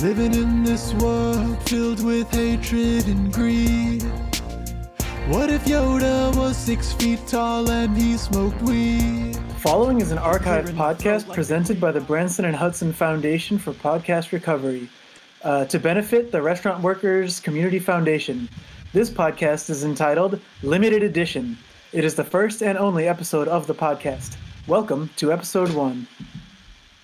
Living in this world filled with hatred and greed. What if Yoda was six feet tall and he smoked weed? Following is an archived podcast presented by the Branson and Hudson Foundation for Podcast Recovery uh, to benefit the Restaurant Workers Community Foundation. This podcast is entitled Limited Edition. It is the first and only episode of the podcast. Welcome to episode one.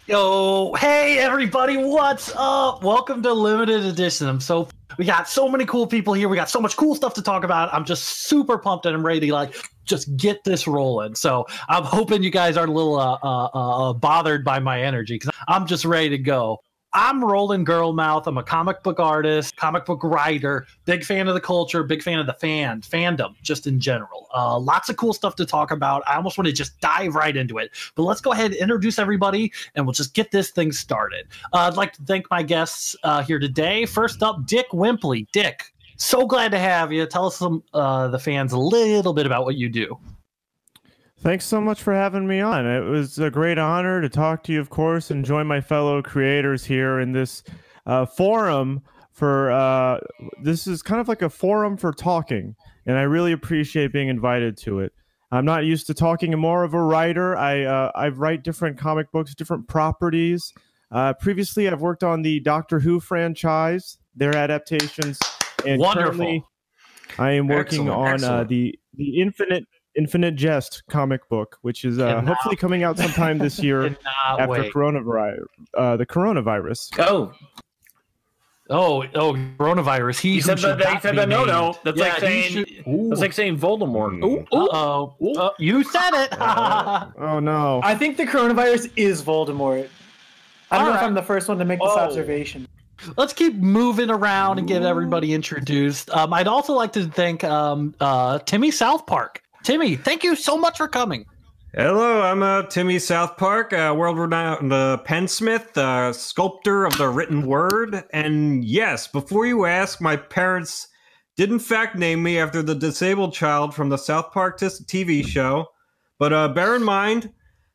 Yo, hey everybody, what's up? Welcome to limited edition. I'm so we got so many cool people here. We got so much cool stuff to talk about. I'm just super pumped and I'm ready to like just get this rolling. So I'm hoping you guys aren't a little uh, uh, uh, bothered by my energy because I'm just ready to go. I'm Roland Girlmouth. I'm a comic book artist, comic book writer, big fan of the culture, big fan of the fan fandom, just in general. Uh, lots of cool stuff to talk about. I almost want to just dive right into it. But let's go ahead and introduce everybody, and we'll just get this thing started. Uh, I'd like to thank my guests uh, here today. First up, Dick Wimpley. Dick, so glad to have you. Tell us some uh, the fans a little bit about what you do. Thanks so much for having me on. It was a great honor to talk to you, of course, and join my fellow creators here in this uh, forum for uh, this is kind of like a forum for talking, and I really appreciate being invited to it. I'm not used to talking. I'm more of a writer. I uh, I write different comic books, different properties. Uh, previously, I've worked on the Doctor Who franchise, their adaptations, and Wonderful. currently I am working Excellent, on uh, excellent. the the Infinite Infinite Jest comic book, which is uh, hopefully coming out sometime this year after wait. coronavirus. Uh, the coronavirus. Oh, Oh, oh, coronavirus. He you said that. should You not said that. No, no. That's Yeah, like saying. should- That's like saying Voldemort. Ooh, ooh. Uh-oh. Ooh. Uh, you said it. Oh no! I think the coronavirus is Voldemort. I don't All know if. I'm the first one to make this Whoa. observation. Let's keep moving around and get everybody introduced. Um, I'd also like to thank um, uh, Timmy South Park. Timmy, thank you so much for coming. Hello, I'm uh, Timmy South Park, uh, world-renowned uh, pensmith, uh, sculptor of the written word. And yes, before you ask, my parents did in fact name me after the disabled child from the South Park t- TV show. But uh, bear in mind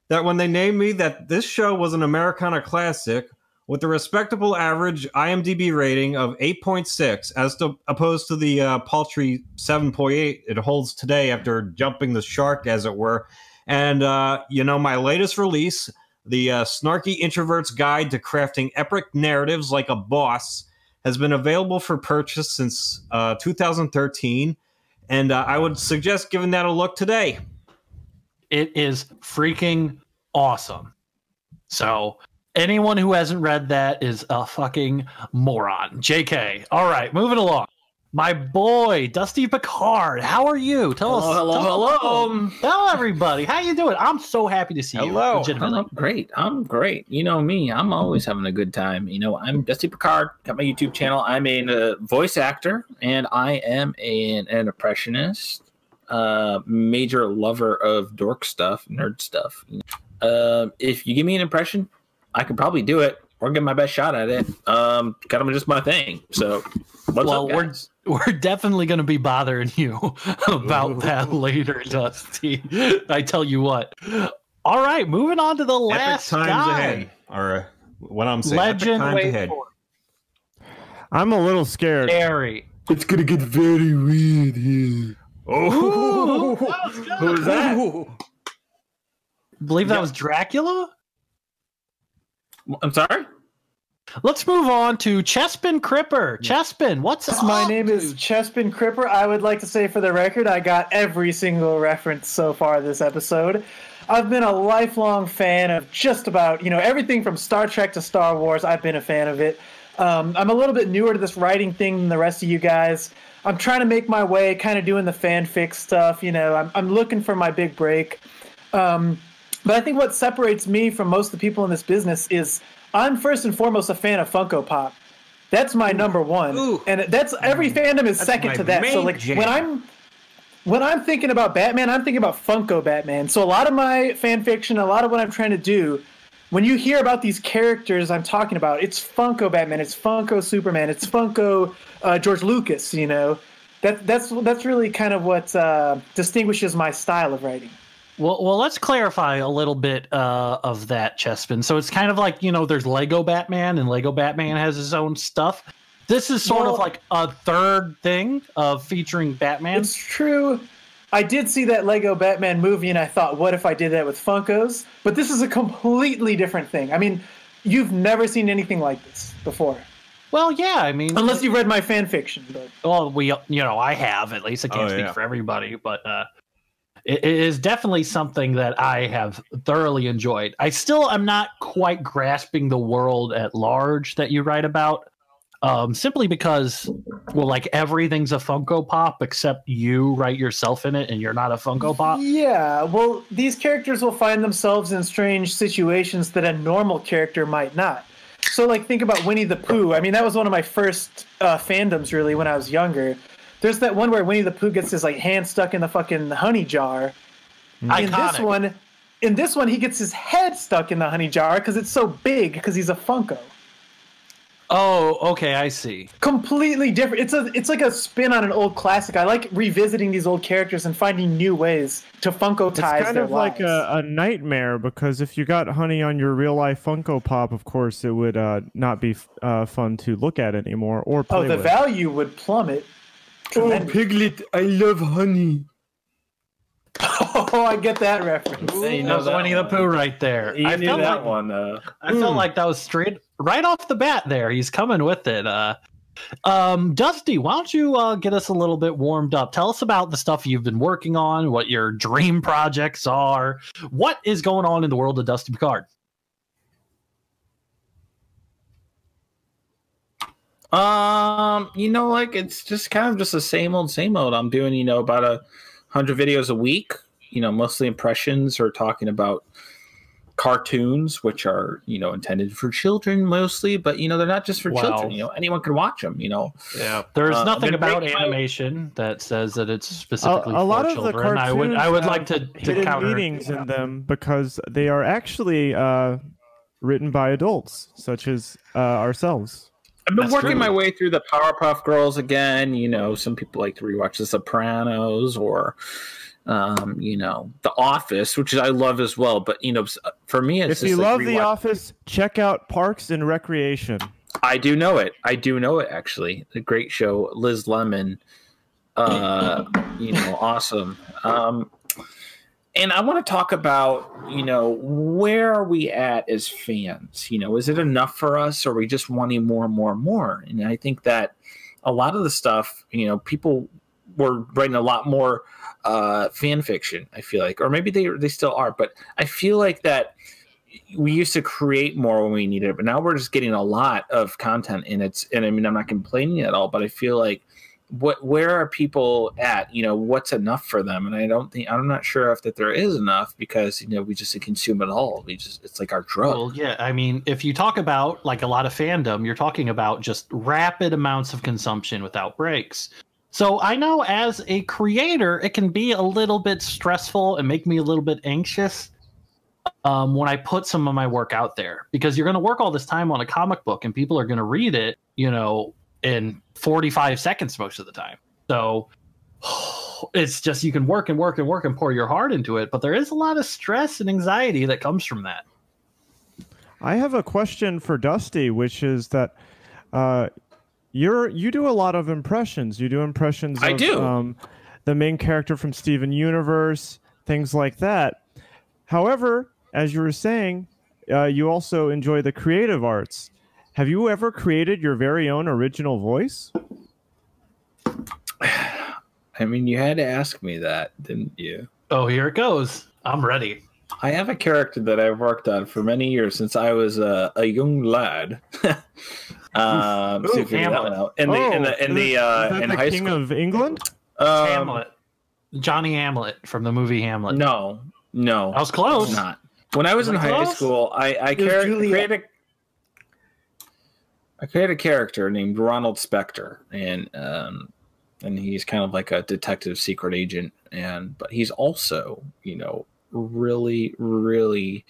that when they named me, that this show was an Americana classic with a respectable average IMDb rating of 8.6, as to, opposed to the uh, paltry 7.8 it holds today after jumping the shark, as it were. And, uh, you know, my latest release, The uh, Snarky Introvert's Guide to Crafting Epic Narratives Like a Boss, has been available for purchase since uh, 2013. And uh, I would suggest giving that a look today. It is freaking awesome. So, anyone who hasn't read that is a fucking moron. JK. All right, moving along. My boy, Dusty Picard. How are you? Tell Hello, us. hello, tell, hello. Tell everybody. How you doing? I'm so happy to see you. Hello. Legitimately. I'm great. I'm great. You know me. I'm always having a good time. You know, I'm Dusty Picard. Got my YouTube channel. I'm a uh, voice actor, and I am an, an impressionist. Uh, major lover of dork stuff, nerd stuff. Uh, if you give me an impression, I could probably do it or give my best shot at it. Um, kind of just my thing. So, what's well, up, we're we're definitely going to be bothering you about that later, Dusty. I tell you what. All right, moving on to the Epic last times guy. ahead. Or uh, what I'm saying. Epic Legend. times ahead. for I'm a little scared. it. Harry. It's gonna get very weird here. Oh, Who's that? believe that was Dracula. I'm sorry. Let's move on to Chespin Cripper. Chespin, what's up? My name is Chespin Cripper. I would like to say for the record, I got every single reference so far this episode. I've been a lifelong fan of just about, you know, everything from Star Trek to Star Wars. I've been a fan of it. Um, I'm a little bit newer to this writing thing than the rest of you guys. I'm trying to make my way, kind of doing the fanfic stuff. You know, I'm, I'm looking for my big break. Um, but I think what separates me from most of the people in this business is I'm first and foremost a fan of Funko Pop. That's my number one, Ooh. and that's every fandom is That's second to that. So like jam. when I'm when I'm thinking about Batman, I'm thinking about Funko Batman. So a lot of my fan fiction, a lot of what I'm trying to do, when you hear about these characters I'm talking about, it's Funko Batman, it's Funko Superman, it's Funko uh, George Lucas. You know, that that's that's really kind of what uh, distinguishes my style of writing. Well, well, let's clarify a little bit uh, of that, Chespin. So it's kind of like you know, there's Lego Batman, and Lego Batman has his own stuff. This is sort of like a third thing of featuring Batman. It's true. I did see that Lego Batman movie, and I thought, what if I did that with Funkos? But this is a completely different thing. I mean, you've never seen anything like this before, Well, yeah, I mean, unless you read my fan fiction. But well, we, you know, I have at least. I can't Oh, speak yeah. for everybody, but uh, it, is definitely something that I have thoroughly enjoyed. I still am not quite grasping the world at large that you write about. Um, simply because, well, like everything's a Funko Pop except you write yourself in it, and you're not a Funko Pop. yeah, well, these characters will find themselves in strange situations that a normal character might not. So, like, think about Winnie the Pooh. I mean, that was one of my first uh, fandoms, really, when I was younger. There's that one where Winnie the Pooh gets his like hand stuck in the fucking honey jar. Iconic. in this one in this one he gets his head stuck in the honey jar because it's so big because he's a funko Oh, okay, I see. completely different it's a it's like a spin on an old classic i like revisiting these old characters and finding new ways to funko tie. It's kind their of like a, a nightmare because if you got honey on your real life Funko Pop, of course, it would uh, not be uh, fun to look at anymore or play oh the with. value would plummet Tremendous. Piglet, I love honey. oh i get that reference Hey, you That know that Winnie the. Pooh right there. You I knew felt that like, one. Uh, I felt like that was straight right off the bat. There, he's coming with it. Uh, um, Dusty, why don't you uh, get us a little bit warmed up? Tell us about the stuff you've been working on, what your dream projects are, what is going on in the world of Dusty Picard. Um, you know, like it's just kind of just the same old, same old. I'm doing, you know, about a hundred videos a week. You know, mostly impressions or talking about cartoons, which are you know intended for children mostly, but you know they're not just for Wow. children. You know, anyone can watch them. You know, Yeah, there's Uh, nothing about making my- animation that says that it's specifically a, a lot for of the cartoons I would, I would like to, to hidden counter. meanings in them because they are actually uh, written by adults, such as uh, ourselves. I've been That's working true. my way through the Powerpuff Girls again. You know, some people like to rewatch The Sopranos or. Um, you know, The Office, which I love as well, but you know, for me, it's if you like love The Office, check out Parks and Recreation. I do know it. I do know it actually. The great show, Liz Lemon. Uh, you know, awesome. Um, and I want to talk about, you know, where are we at as fans? You know, is it enough for us, or are we just wanting more and more and more? And I think that a lot of the stuff, you know, people were writing a lot more uh, fan fiction. I feel like, or maybe they they still are, but I feel like that we used to create more when we needed it, but now we're just getting a lot of content, and it's and I mean I'm not complaining at all, but I feel like what where are people at? You know, what's enough for them? And I don't think I'm not sure if that there is enough because you know we just consume it all. We just it's like our drug. Well, yeah, I mean, if you talk about like a lot of fandom, you're talking about just rapid amounts of consumption without breaks. So I know as a creator, it can be a little bit stressful and make me a little bit anxious um, when I put some of my work out there because you're going to work all this time on a comic book and people are going to read it, you know, in 45 seconds most of the time. So it's just you can work and work and work and pour your heart into it, but there is a lot of stress and anxiety that comes from that. I have a question for Dusty, which is that uh, you're you do a lot of impressions. You do impressions. I of, do. Um, the main character from Steven Universe, things like that. However, as you were saying, uh, you also enjoy the creative arts. Have you ever created your very own original voice? I mean, you had to ask me that, didn't you? Oh, here it goes. I'm ready. I have a character that I've worked on for many years since I was a, a young lad. um, see if you figure that one out. In the in the in the Oh, uh, in the high King school. of England? Um, Hamlet. Johnny Hamlet from the movie Hamlet. No, no, I was close. not. When I was in I high close? school, I I was car- created. I created a character named Ronald Spector, and um, and he's kind of like a detective secret agent, and but he's also you know really really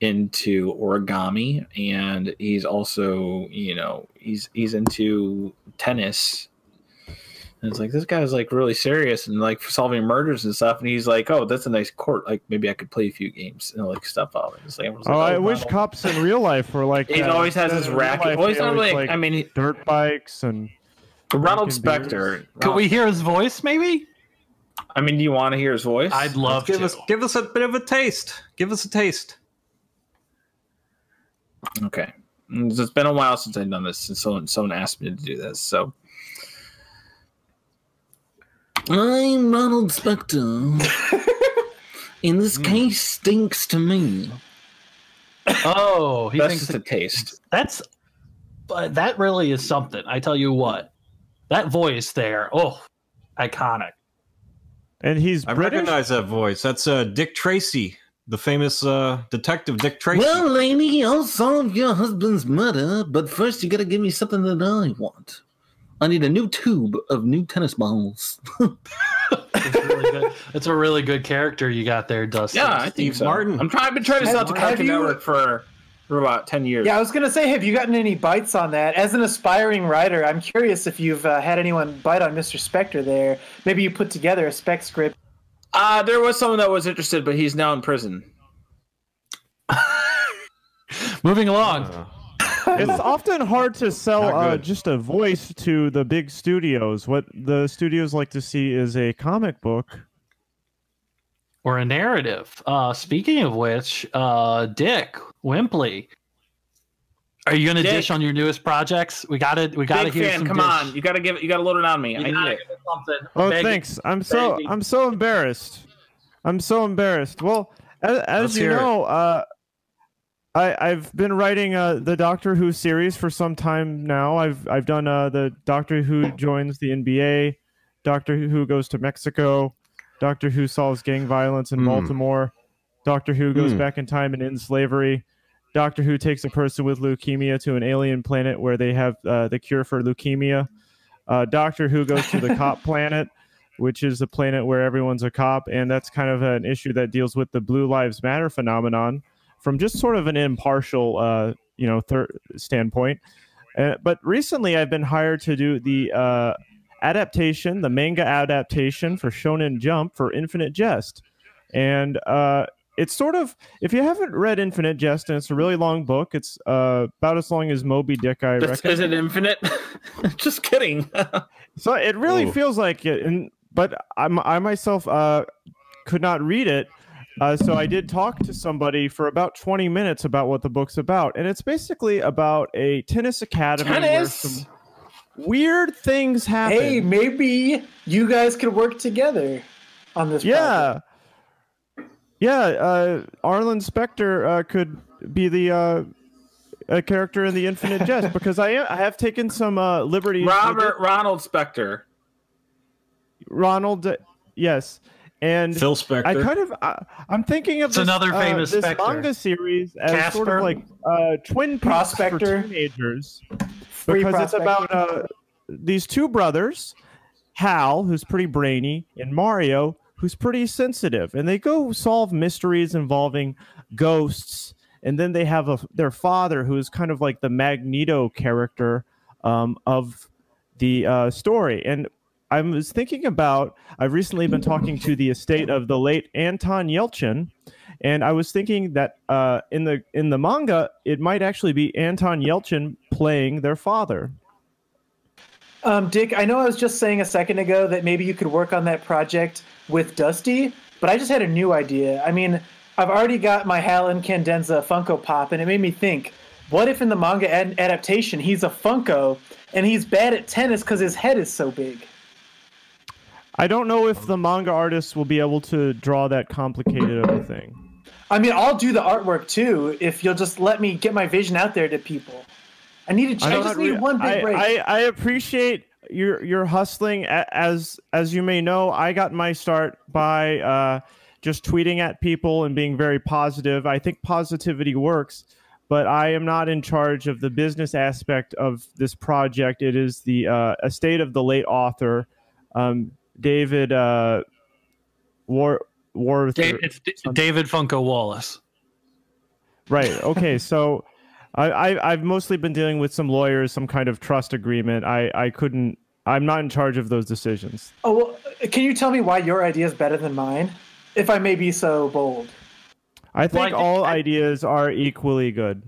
into origami, and he's also you know he's he's into tennis. And it's like this guy's like really serious and like solving murders and stuff. And he's like, "Oh, that's a nice court. Like maybe I could play a few games and like stuff out." It's like, I was Oh, like, I oh, wish Ronald- cops in real life were like. He always has his of in real racket. life, Well, he's they always, really. like, I mean, he- dirt bikes and. Ronald drinking. Spector. Could we hear his voice, maybe? I mean, do you want to hear his voice? I'd love give to. us give us a bit of a taste. Give us a taste. Okay. It's been a while since I've done this, and someone someone asked me to do this. So I'm Ronald Spector. and this case stinks to me. oh, he That's thinks just a taste. that's. But that really is something. I tell you what, that voice there. Oh, iconic. And he's I British. recognize that voice. That's uh, Dick Tracy, the famous uh, detective Dick Tracy. Well, lady, I'll solve your husband's murder, but first you gotta give me something that I want. I need a new tube of new tennis balls. It's really good. It's a really good character you got there, Dustin. Yeah, I think Steve so. Martin. I'm trying. I've been trying to sell to Have Cartoon you- Network for for about ten years. Yeah, I was gonna say, have you gotten any bites on that? As an aspiring writer, I'm curious if you've uh, had anyone bite on Mr. Spectre there. Maybe you put together a spec script. Uh, there was someone that was interested, but he's now in prison. Moving along. Uh, it's often hard to sell uh, just a voice to the big studios. What the studios like to see is a comic book. or a narrative. Uh, speaking of which, uh, Dick Wimpley, are you going to dish on your newest projects? We got to We got to Big hear fan. some. Come dish. on, you gotta give it. You gotta load it on me. You I need gotta it. give us something. Oh, Beg- thanks. I'm so begging. I'm so embarrassed. I'm so embarrassed. Well, as, as you hear it. know, uh, I I've been writing uh, the Doctor Who series for some time now. I've I've done uh, the Doctor Who joins the NBA, Doctor Who goes to Mexico, Doctor Who solves gang violence in Hmm. Baltimore, Doctor Who goes Hmm. back in time and ends slavery. Doctor Who takes a person with leukemia to an alien planet where they have uh, the cure for leukemia. Uh, Doctor Who goes to the cop planet, which is a planet where everyone's a cop, and that's kind of an issue that deals with the Blue Lives Matter phenomenon from just sort of an impartial, uh, you know, thir- standpoint. Uh, but recently, I've been hired to do the uh, adaptation, the manga adaptation for Shonen Jump for Infinite Jest, and uh, it's sort of if you haven't read Infinite Jest, and it's a really long book. It's uh, about as long as Moby Dick, I That's- reckon. Is it infinite? Just kidding. So it really Ooh. feels like it, and but I'm, I myself uh, could not read it. Uh, so I did talk to somebody for about 20 minutes about what the book's about, and it's basically about a tennis academy where Tennis. some weird things happen. Hey, maybe you guys could work together on this. project. yeah, yeah. Uh, Arlen Specter uh, could be the uh, a character in the Infinite Jest because I I have taken some uh, liberties. Robert Ronald Specter. Ronald, yes, and Phil Spector. I kind of I, I'm thinking of It's this, another uh, famous this Spectre. manga series as sort of like uh, Twin Peaks Prospector. teenagers Free because it's about uh, these two brothers, Hal, who's pretty brainy, and Mario, who's pretty sensitive, and they go solve mysteries involving ghosts, and then they have a their father who is kind of like the Magneto character um, of the uh, story, and I was thinking about. I've recently been talking to the estate of the late Anton Yelchin, and I was thinking that uh, in the in the manga, it might actually be Anton Yelchin playing their father. Um, Dick, I know I was just saying a second ago that maybe you could work on that project with Dusty, but I just had a new idea. I mean, I've already got my Hal Candenza Funko Pop, and it made me think: what if in the manga ad- adaptation he's a Funko and he's bad at tennis because his head is so big? I don't know if the manga artist will be able to draw that complicated of a thing. I mean, I'll do the artwork too if you'll just let me get my vision out there to people. I need to. I, I'm just need re- one big I, break. I, I appreciate your your hustling. As as you may know, I got my start by uh, just tweeting at people and being very positive. I think positivity works, but I am not in charge of the business aspect of this project. It is the uh, estate of the late author, um, David uh, War War. Da- it's David Funko Wallace. Right. Okay. So I, I I've mostly been dealing with some lawyers, some kind of trust agreement. I I couldn't I'm not in charge of those decisions. Oh, well, can you tell me why your idea is better than mine? If I may be so bold. I think Well, I all I- ideas are equally good.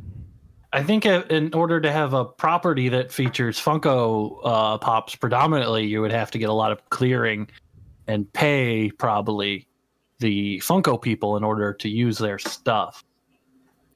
I think uh, in order to have a property that features Funko uh, Pops predominantly, you would have to get a lot of clearing and pay probably the Funko people in order to use their stuff.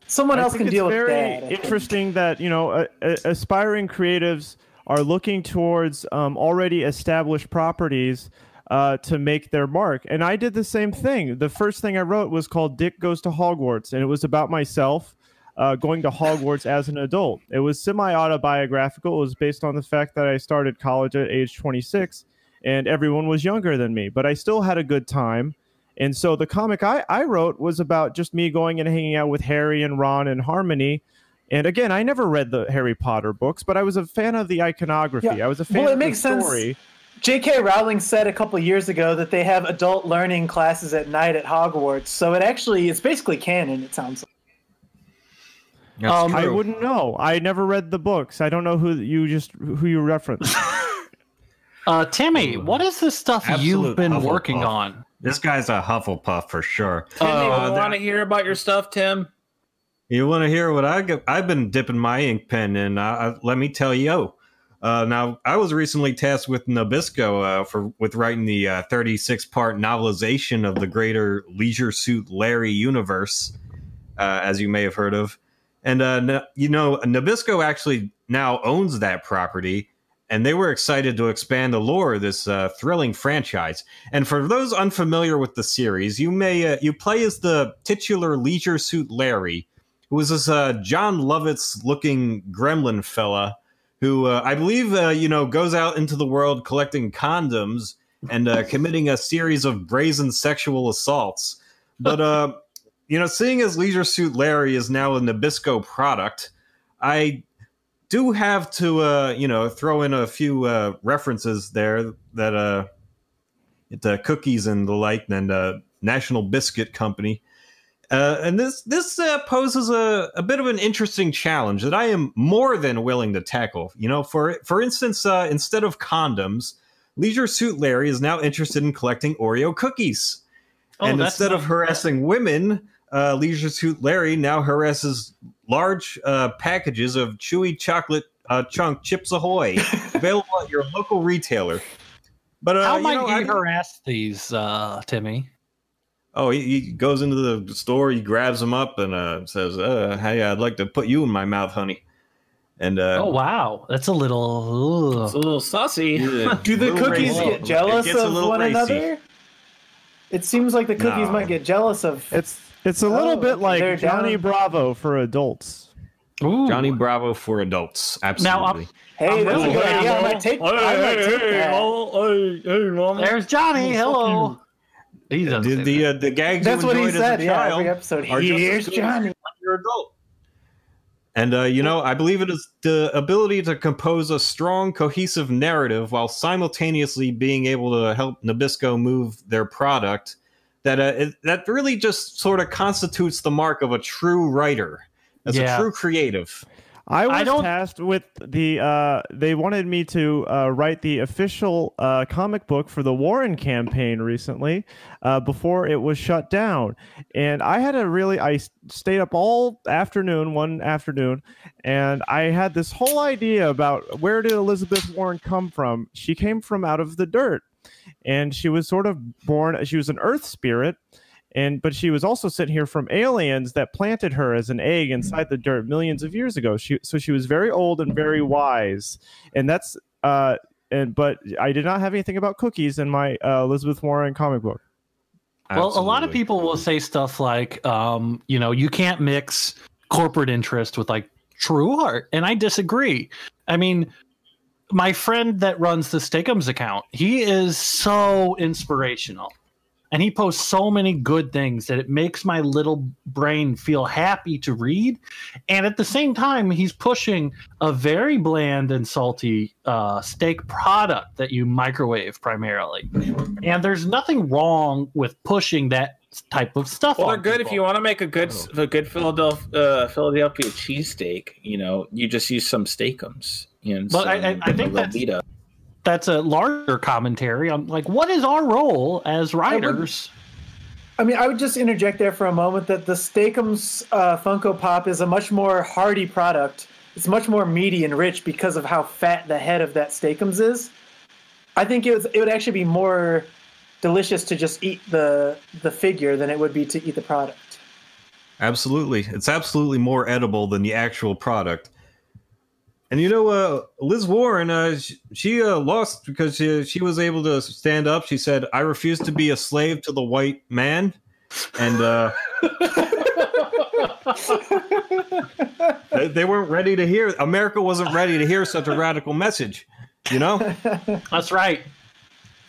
Someone I else can deal with very that. I think. interesting that you know uh, uh, aspiring creatives are looking towards um, already established properties uh, to make their mark. And I did the same thing. The first thing I wrote was called "Dick Goes to Hogwarts," and it was about myself. Uh, going to Hogwarts as an adult. It was semi autobiographical. It was based on the fact that I started college at age 26 and everyone was younger than me, but I still had a good time. And so the comic I, I wrote was about just me going and hanging out with Harry and Ron and Harmony. And again, I never read the Harry Potter books, but I was a fan of the iconography. Yeah. I was a fan Well, it of makes the sense. story. J.K. Rowling said a couple years ago that they have adult learning classes at night at Hogwarts, so it actually it's basically canon. It sounds like. That's Um, I wouldn't know. I never read the books. I don't know who you just who you referenced. Uh, Timmy, what is this stuff you've been Hufflepuff. working on? This guy's a Hufflepuff for sure. Tim, Uh, want to hear about your stuff, Tim? You want to hear what I get? I've been dipping my ink pen in. Uh, uh, let me tell you. Uh, now, I was recently tasked with Nabisco uh, for with writing the uh, 36 part novelization of the greater Leisure Suit Larry universe, uh, as you may have heard of. And uh, you know, Nabisco actually now owns that property, and they were excited to expand the lore of this uh, thrilling franchise. And for those unfamiliar with the series, you may uh, you play as the titular Leisure Suit Larry, who was this uh, Jon Lovitz looking gremlin fella who uh, I believe uh, you know goes out into the world collecting condoms and committing a series of brazen sexual assaults. But you know, seeing as Leisure Suit Larry is now a Nabisco product, I do have to uh, you know throw in a few uh, references there that uh, the cookies and the like, and uh, National Biscuit Company. Uh, and this this uh, poses a, a bit of an interesting challenge that I am more than willing to tackle. You know, for for instance, uh, instead of condoms, Leisure Suit Larry is now interested in collecting Oreo cookies. Oh, and instead of harassing women, uh, Leisure Suit Larry now harasses large uh, packages of chewy chocolate uh, chunk Chips Ahoy, available at your local retailer. But uh, How you might know, you I- harass these, uh, Timmy? Oh, he, he goes into the store, he grabs them up, and uh, says, uh, "Hey, I'd like to put you in my mouth, honey." And uh, oh wow, that's a little. It's a little saucy. yeah, Do the cookies racy. get jealous It gets a of one racy. another? It seems like the cookies No. might get jealous of. It's it's a little Oh, bit like Johnny down. Bravo for adults. Ooh. Johnny Bravo for adults. Absolutely. hey, I'm that's a really good glad idea. I you might take, I might take that. There's Johnny. Hello. He doesn't the the, uh, the gags That's you what he said. as a Yeah, child every episode. are just Here's Johnny. when you're adult. And uh, you know, I believe it is the ability to compose a strong, cohesive narrative while simultaneously being able to help Nabisco move their product that uh, it, that really just sort of constitutes the mark of a true writer, as Yeah. a true creative. I was don't- tasked with the. Uh, they wanted me to uh, write the official uh, comic book for the Warren campaign recently, uh, before it was shut down, and I had a really. I stayed up all afternoon, one afternoon, and I had this whole idea about where did Elizabeth Warren come from. She came from out of the dirt, and she was sort of born. She was an Earth spirit, and but she was also sent here from aliens that planted her as an egg inside the dirt millions of years ago. She so she was very old and very wise, and that's uh and but I did not have anything about cookies in my uh, Elizabeth Warren comic book. Well, a lot of people will say stuff like, um, you know, you can't mix corporate interest with like true art, and I disagree. I mean, my friend that runs the Steakums account, he is so inspirational, and he posts so many good things that it makes my little brain feel happy to read. And at the same time, he's pushing a very bland and salty uh, steak product that you microwave primarily. And there's nothing wrong with pushing that type of stuff. Well, they're on good if you want to make a good a good Philadelphia uh, Philadelphia cheesesteak. You know, you just use some steakums. You know, But I- some I- I think that's- that's a larger commentary on like what is our role as writers. I mean, I would just interject there for a moment that the Steakums uh, Funko Pop is a much more hearty product. It's much more meaty and rich because of how fat the head of that Steakums is. I think it, was, it would actually be more delicious to just eat the the figure than it would be to eat the product. Absolutely. It's absolutely more edible than the actual product. And you know, uh, Liz Warren, uh, she, she uh, lost because she, she was able to stand up. She said, I refuse to be a slave to the white man. And uh, they, they weren't ready to hear, America wasn't ready to hear such a radical message, you know? That's right.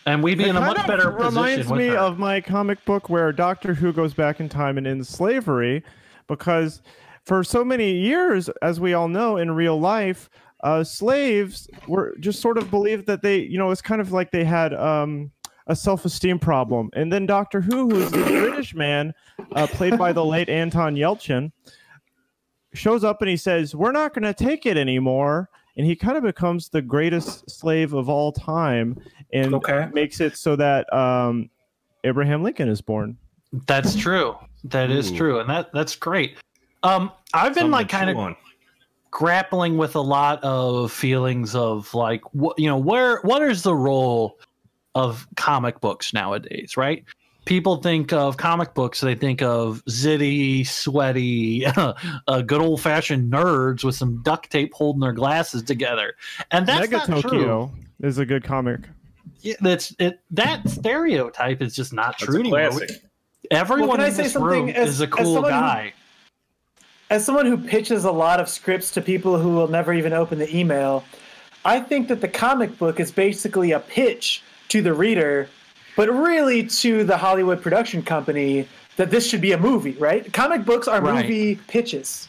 And we'd be in a much of better reminds position Reminds me her. of my comic book where Doctor Who goes back in time and ends slavery, because for so many years, as we all know, in real life, uh, slaves were just sort of believed that they, you know, it's kind of like they had um, a self-esteem problem. And then Doctor Who, who's the British man, uh, played by the late Anton Yelchin, shows up and he says, "We're not going to take it anymore." And he kind of becomes the greatest slave of all time, and Okay. makes it so that um, Abraham Lincoln is born. That's true. That is Ooh. true, and that that's great. Um, I've been Something like kind of on. grappling with a lot of feelings of like what you know where what is the role of comic books nowadays right people think of comic books they think of zitty sweaty uh, good old-fashioned nerds with some duct tape holding their glasses together and that's Mega not Tokyo is a good comic. True that's it that stereotype is just not That's true a anymore everyone Well, can I in say this room as- is a as cool someone who- guy As someone who pitches a lot of scripts to people who will never even open the email, I think that the comic book is basically a pitch to the reader, but really to the Hollywood production company that this should be a movie, right? Comic books are Right. movie pitches.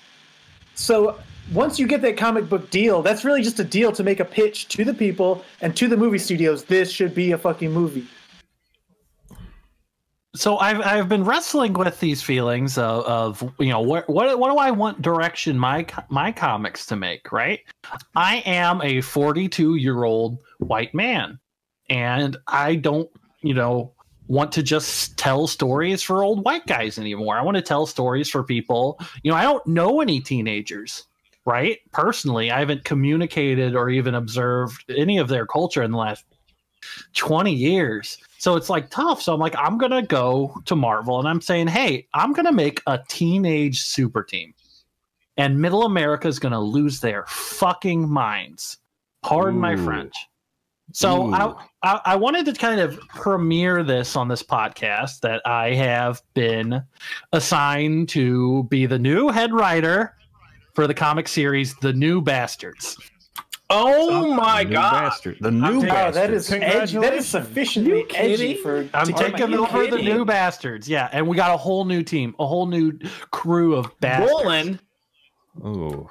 So once you get that comic book deal, that's really just a deal to make a pitch to the people and to the movie studios. This should be a fucking movie. so I've I've been wrestling with these feelings of, of you know what what what do I want direction my my comics to make right? I am a 42 year old white man, and I don't you know want to just tell stories for old white guys anymore. I want to tell stories for people. You know, I don't know any teenagers. Right. Personally, I haven't communicated or even observed any of their culture in the last 20 years. So it's like tough. So I'm like, I'm going to go to Marvel and I'm saying, hey, I'm going to make a teenage super team. And middle America is going to lose their fucking minds. Pardon my French. So I, I, I wanted to kind of premiere this on this podcast that I have been assigned to be the new head writer for the comic series, The New Bastards. Oh my New god! bastard. The new Oh, bastard. that is edgy. That is Congratulations. sufficiently You kidding? edgy for. I'm taking my- over the new bastards. Yeah, and we got a whole new team, a whole new crew of bastards. Roland. Oh.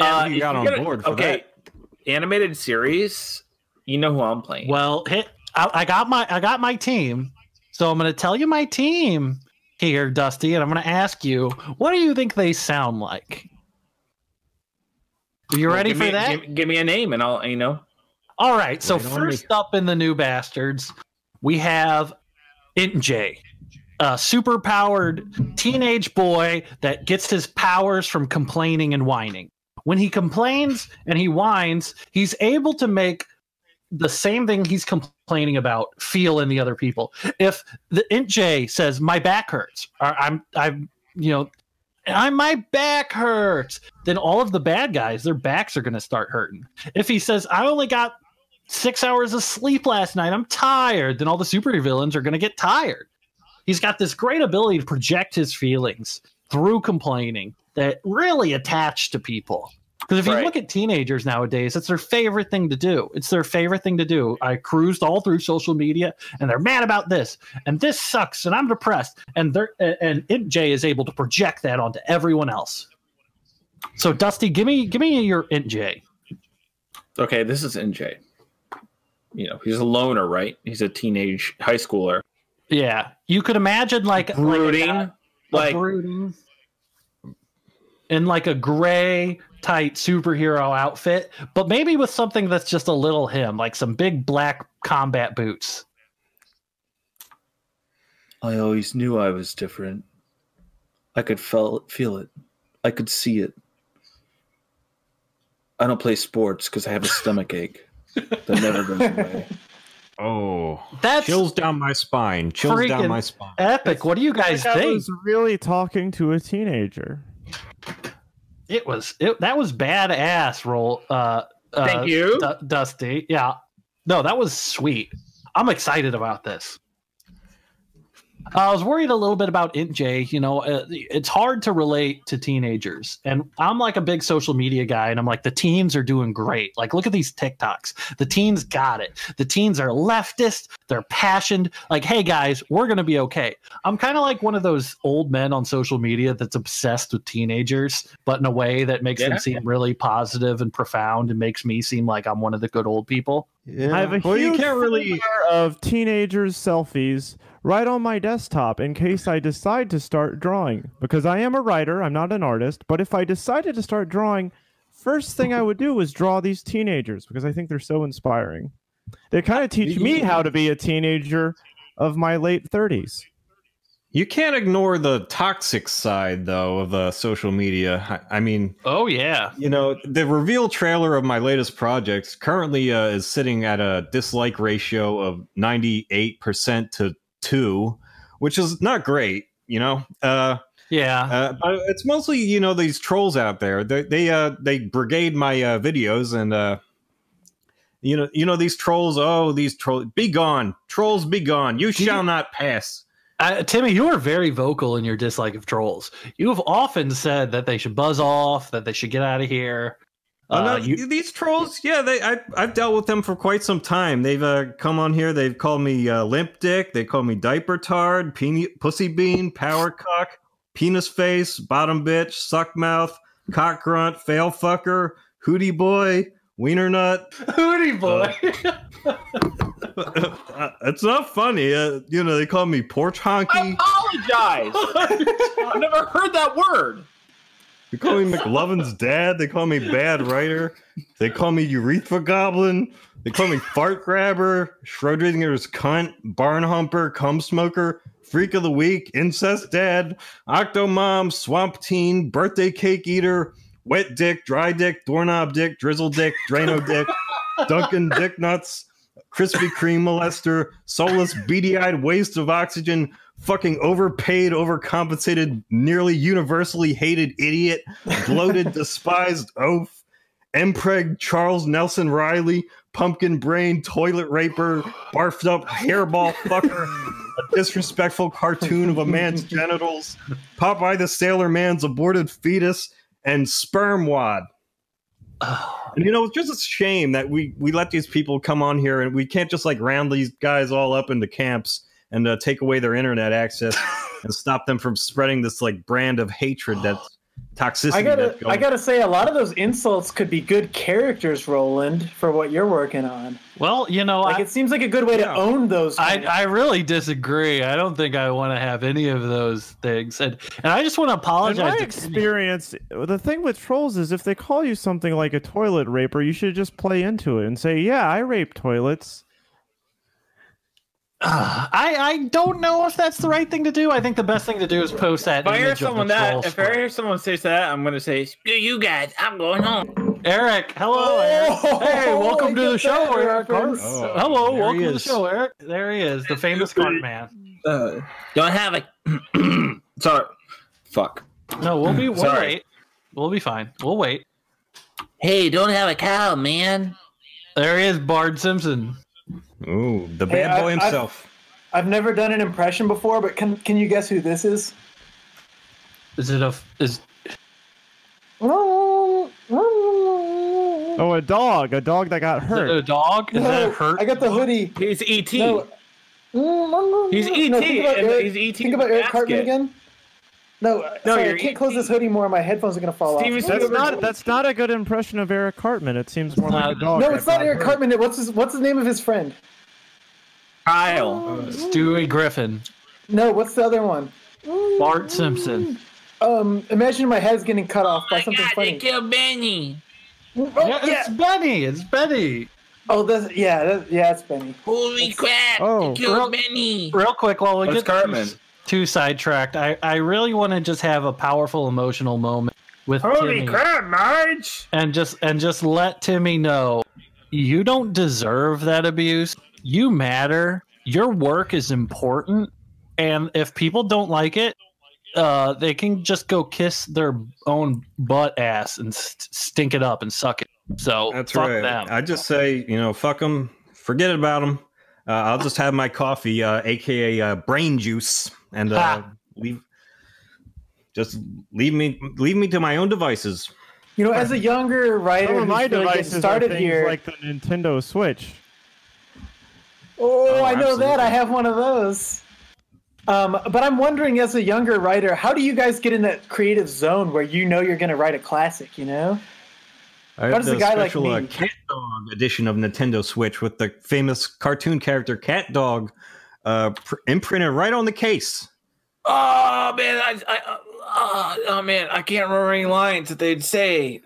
Uh, you if got on gotta- board for okay, animated series. You know who I'm playing. Well, hit. I, I got my I got my team, so I'm going to tell you my team here, Dusty, and I'm going to ask you, what do you think they sound like? Are you Well, ready for me, that? Give, give me a name, and I'll you know. All right. So Right on first up in the new bastards, we have Int J, a super powered teenage boy that gets his powers from complaining and whining. When he complains and he whines, he's able to make the same thing he's complaining about feel in the other people. If the Int J says my back hurts, or I'm I'm you know I my back hurts, then all of the bad guys their backs are going to start hurting. If he says I only got six hours of sleep last night, I'm tired, then all the supervillains are going to get tired. He's got this great ability to project his feelings through complaining that really attach to people. Because if you Right. look at teenagers nowadays, it's their favorite thing to do. It's their favorite thing to do. I cruised all through social media, and they're mad about this, and this sucks, and I'm depressed, and they're and Int is able to project that onto everyone else. So Dusty, give me give me your Int J. Okay, this is NJ. You know, he's a loner, right? He's a teenage high schooler. Yeah, you could imagine like like a Brooding. a Like, brooding. in like a gray tight superhero outfit, but maybe with something that's just a little him, like some big black combat boots. I always knew I was different. I could feel feel it. I could see it. I don't play sports because I have a stomach ache that never goes away. Oh, that chills down my spine. Chills down my spine. epic. What do you guys I think? was really talking to a teenager. It was it that was badass roll uh, uh Thank you. Du- Dusty. Yeah. No, that was sweet. I'm excited about this. I was worried a little bit about Int J. You know, uh, it's hard to relate to teenagers, and I'm like a big social media guy, and I'm like, the teens are doing great. Like, look at these TikToks. The teens got it. The teens are leftist. They're passionate. Like, hey guys, we're gonna be okay. I'm kind of like one of those old men on social media that's obsessed with teenagers, but in a way that makes Yeah. them seem really positive and profound, and makes me seem like I'm one of the good old people. Yeah. I have a well, you huge can't really. folder of teenagers' selfies right on my desktop in case I decide to start drawing. Because I am a writer, I'm not an artist. But if I decided to start drawing, first thing I would do is draw these teenagers because I think they're so inspiring. They kind of teach me how to be a teenager of my late 30s. You can't ignore the toxic side, though, of uh, social media. I, I mean, Oh yeah. you know, the reveal trailer of my latest project currently uh, is sitting at a dislike ratio of 98% to 2, which is not great, you know? Uh, Yeah. uh, but it's mostly, you know, these trolls out there. They they uh, they brigade my uh, videos and uh, you know, you know these trolls. Oh, these trolls, be gone, trolls, be gone. You shall not pass. Uh, Timmy, you are very vocal in your dislike of trolls. You have often said that they should buzz off, that they should get out of here. No, Uh, you, these trolls, yeah, they I, I've dealt with them for quite some time. They've uh, come on here. They've called me uh, limp dick. They call me diaper tard, peony, pussy bean, power cock, penis face, bottom bitch, suck mouth, cock grunt, fail fucker, hootie boy, wiener nut. Hootie boy. Uh, it's not funny. Uh, you know, they call me porch honky. I apologize. I've never heard that word. They call me McLovin's dad. They call me bad writer. They call me urethra goblin. They call me fart grabber, Schrodinger's cunt, barn humper, cum smoker, freak of the week, incest dad, octo mom, swamp teen, birthday cake eater, wet dick, dry dick, doorknob dick, drizzle dick, Drano dick, Duncan dick nuts, Krispy Kreme molester, soulless, beady-eyed waste of oxygen, fucking overpaid, overcompensated, nearly universally hated idiot, bloated, despised oaf, Mpreg Charles Nelson Reilly, pumpkin brain, toilet raper, barfed up hairball fucker, a disrespectful cartoon of a man's genitals, Popeye the Sailor Man's aborted fetus, and sperm wad. And you know, it's just a shame that we we let these people come on here and we can't just like round these guys all up into camps and uh, take away their internet access and stop them from spreading this like brand of hatred that's toxicity. I gotta, that's going- I gotta say, a lot of those insults could be good characters, Roland, for what you're working on. well, you know, Like, I, it seems like a good way Yeah. to own those. I, I really disagree. I don't think I want to have any of those things. And and I just want to apologize. In apologize. my to- experience, the thing with trolls is if they call you something like a toilet raper, you should just play into it and say, "Yeah, I rape toilets." I, I don't know if that's the right thing to do. I think the best thing to do is post that. If I hear image of the someone troll that, if I square. hear someone say that, I'm gonna say, "Screw you guys! I'm going home." Eric, hello, Eric. Oh, Hey, welcome I to the show, that Eric. Oh, hello, there welcome he to the is. show, Eric. There he is, the famous Cartman. Uh, don't have a. Sorry. Fuck. No, we'll be. We'll Sorry. wait. We'll be fine. We'll wait. Hey, don't have a cow, man. There he is, Bart Simpson. Ooh, the Hey, bad I- boy I- himself. I've never done an impression before, but can can you guess who this is? Is it a? Is Oh, a dog, a dog that got is it a dog? Is No, that hurt? I got the hoodie. He's ET. No. He's ET, No, think about Eric, he's ET think about Eric Cartman again. No, No, sorry, I you're can't close this hoodie more. My headphones are gonna fall Steven off. That's not that's not a good impression of Eric Cartman. It seems more like a dog. No, that it's not Eric hurt. Cartman. What's his What's the name of his friend? Kyle. Stewie Griffin, No, what's the other one? Bart Simpson. Um, imagine my head's getting cut off by my something God, they funny. killed Benny. Oh, yeah, yeah. it's Benny. It's Benny. Oh, that's yeah, that, yeah, it's Benny. Holy crap! Oh. they killed Real- Benny. Real quick, while we What's get Cartman? too, too sidetracked, I, I really want to just have a powerful emotional moment with Holy Timmy crap, Marge! and just and just let Timmy know you don't deserve that abuse. You matter. Your work is important, and if people don't like it, uh, they can just go kiss their own butt ass and st- stink it up and suck it. So That's fuck right. them. I just say, you know, fuck them, forget about them. Uh, I'll just have my coffee, uh, aka uh, brain juice, and uh, leave. Just leave me, leave me to my own devices. You know, as a younger writer Some of my really getting devices started are here. like the Nintendo Switch. oh, Oh, I know that. I have one of those. Um, but I'm wondering, as a younger writer, how do you guys get in that creative zone where you know you're going to write a classic? You know? I How have does a the guy like special uh, me- Cat Dog edition of Nintendo Switch with the famous cartoon character Cat Dog uh, pr- imprinted right on the case. Oh man, I, I uh, oh man, I can't remember any lines that they'd say.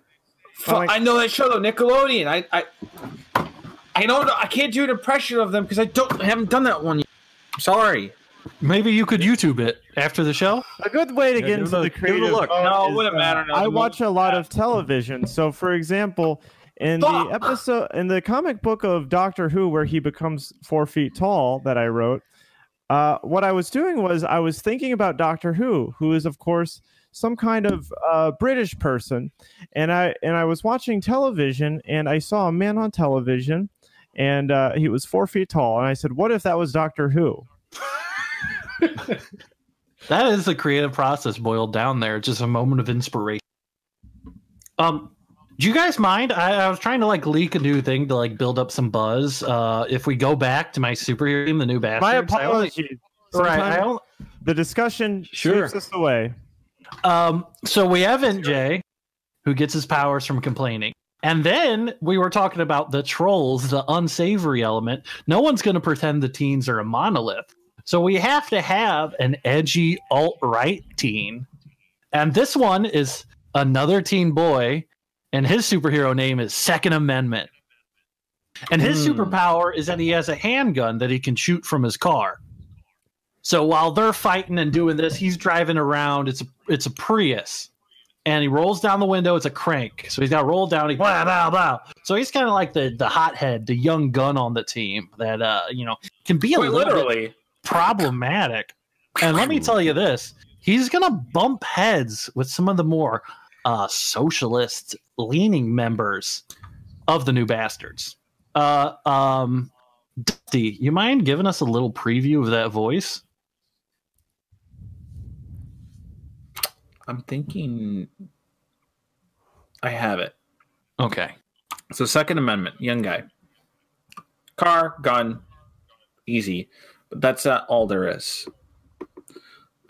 Fu- like- I know that show though, Nickelodeon. I I I don't. I can't do an impression of them because I don't I haven't done that one. Yet. Sorry. Maybe you could YouTube it after the show. A good way to Yeah, get into it a- the give it a creative. look. zone No, it is, wouldn't uh, matter now. I watch a lot of television. So, for example, in the episode in the comic book of Doctor Who, where he becomes four feet tall, that I wrote, uh, what I was doing was I was thinking about Doctor Who, who is of course some kind of uh, British person, and I and I was watching television, and I saw a man on television, and uh, he was four feet tall, and I said, "What if that was Doctor Who?" That is the creative process boiled down there. Just a moment of inspiration. Um, do you guys mind? I, I was trying to like leak a new thing to like build up some buzz. Uh, if we go back to my superhero team, the new Bastards, My I only- apologies. right, I only, the discussion Sure. sweeps us away. Um, so we have NJ, who gets his powers from complaining. And then we were talking about the trolls, the unsavory element. No one's going to pretend the teens are a monolith. So we have to have an edgy alt right teen. And this one is another teen boy, and his superhero name is Second Amendment. And his Hmm. superpower is that he has a handgun that he can shoot from his car. So while they're fighting and doing this, he's driving around. It's a it's a Prius, and he rolls down the window. It's a crank, so he's got to roll down. He blah blah blah. So he's kind of like the the hothead, the young gun on the team that uh you know can be a Quite little bit literally. problematic. And let me tell you this: he's gonna bump heads with some of the more uh socialist leaning members of the New Bastards. Uh, um, Dusty, you mind giving us a little preview of that voice? I'm thinking. I have it. Okay. So Second Amendment, young guy, car, gun, easy, but that's not all there is.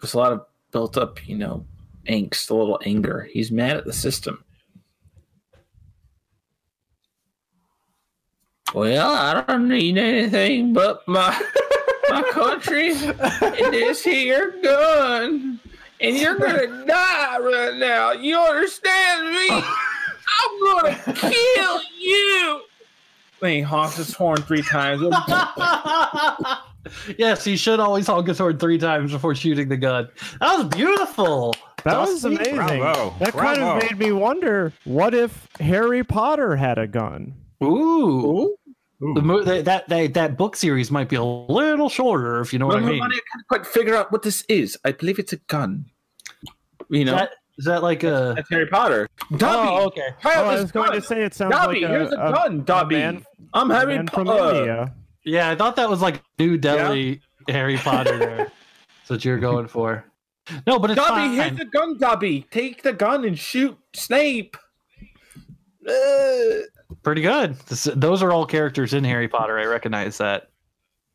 There's a lot of built up, you know, angst, a little anger. He's mad at the system. Well, I don't need anything but my my country and this here gun, and you're gonna die right now. You understand me? I'm gonna kill you. Then he honks his horn three times. yes, he should always honk his horn three times before shooting the gun. That was beautiful. That was Dusty? amazing. Bravo. That kind of made me wonder what if Harry Potter had a gun? Ooh. The mo- that, that that that book series might be a little shorter, if you know what I mean. I can't quite figure out what this is. I believe it's a gun. You know, that, is that like a? that's Harry Potter. Oh, Dobby, Oh, okay. try Oh, out I this was going to say it sounds Dobby, like a, here's a, a- gun, Dobby. man- I'm Harry from Potter. India. Yeah, I thought that was like New Delhi Harry Potter. That's what you're going for. No, but it's Dobby, fine. here's the gun, Dobby. Take the gun and shoot Snape. Uh, Pretty good. This, those are all characters in Harry Potter. I recognize that.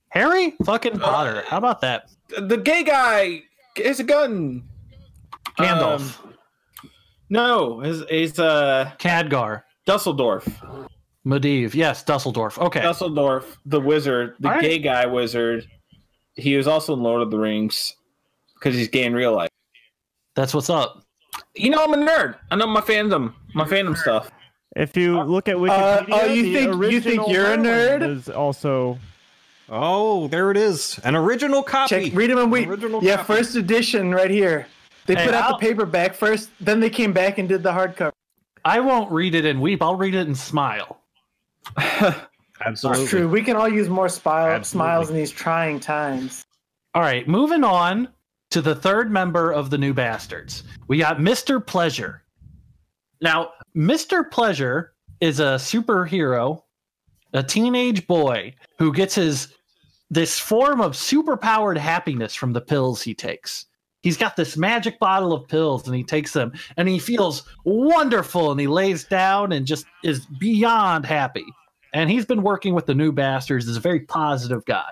Harry fucking Potter. How about that? the gay guy has a gun. Gandalf. Um, no, he's, he's uh, Khadgar. Dusseldorf. Medivh. Yes, Dusseldorf. Okay. Dusseldorf, the wizard, the All right. gay guy wizard. He was also in Lord of the Rings because he's gay in real life. That's what's up. You know, I'm a nerd. I know my fandom, my fandom stuff. If you look at Wikipedia, uh, oh, you the think- you think you're a nerd? Is also Oh, there it is. An original copy. Check, read them and we. Original Yeah, copy. first edition right here. They Hey, put out I'll- the paperback first, then they came back and did the hardcover. I won't read it and weep. I'll read it and smile. absolutely. It's true. We can all use more smile, smiles in these trying times. All right, moving on to the third member of the New Bastards. We got Mr. Pleasure. Now, Mr. Pleasure is a superhero, a teenage boy who gets his this form of superpowered happiness from the pills he takes. He's got this magic bottle of pills and he takes them and he feels wonderful and he lays down and just is beyond happy. And he's been working with the New Bastards is a very positive guy.